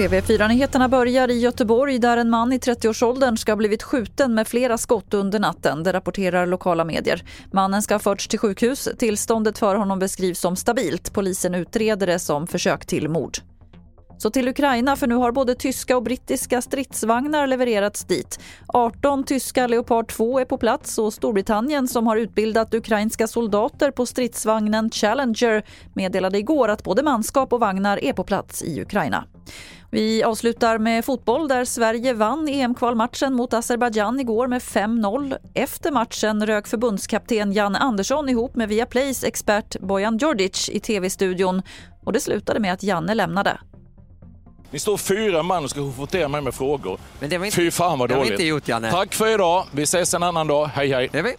TV4-nyheterna börjar i Göteborg där en man i 30-årsåldern ska ha blivit skjuten med flera skott under natten, det rapporterar lokala medier. Mannen ska ha förts till sjukhus. Tillståndet för honom beskrivs som stabilt. Polisen utreder det som försök till mord. Så till Ukraina, för nu har både tyska och brittiska stridsvagnar levererats dit. 18 tyska Leopard 2 är på plats och Storbritannien som har utbildat ukrainska soldater på stridsvagnen Challenger meddelade igår att både manskap och vagnar är på plats i Ukraina. Vi avslutar med fotboll där Sverige vann EM-kvalmatchen mot Azerbajdzjan igår med 5-0. Efter matchen rök förbundskapten Jan Andersson ihop med Viaplays expert Bojan Djordjic i tv-studion och det slutade med att Janne lämnade. Ni står fyra man och ska votera mig med frågor. Men det vi inte, Fy fan vad det har vi dåligt. inte gjort, Janne. Tack för idag. Vi ses en annan dag. Hej hej. Det vi.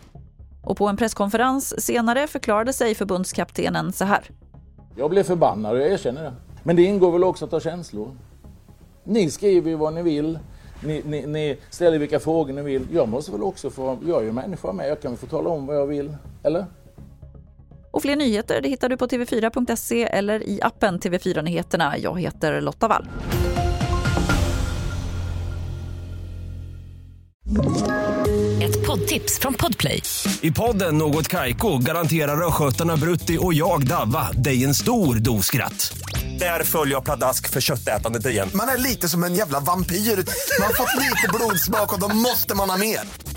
Och på en presskonferens senare förklarade sig förbundskaptenen så här. Jag blev förbannad och jag erkänner det. Men det ingår väl också att ha känslor. Ni skriver ju vad ni vill. Ni, ni, ni ställer vilka frågor ni vill. Jag måste väl också få, jag är ju människa med, jag kan väl få tala om vad jag vill. Eller? Och fler nyheter det hittar du på tv4.se eller i appen TV4 Nyheterna. Jag heter Lotta Wall. Ett poddtips från Podplay. I podden Något Kaiko garanterar östgötarna Brutti och jag, Davva, dig en stor dos skratt. Där följer jag pladask för köttätandet igen. Man är lite som en jävla vampyr. Man har fått lite blodsmak och då måste man ha mer.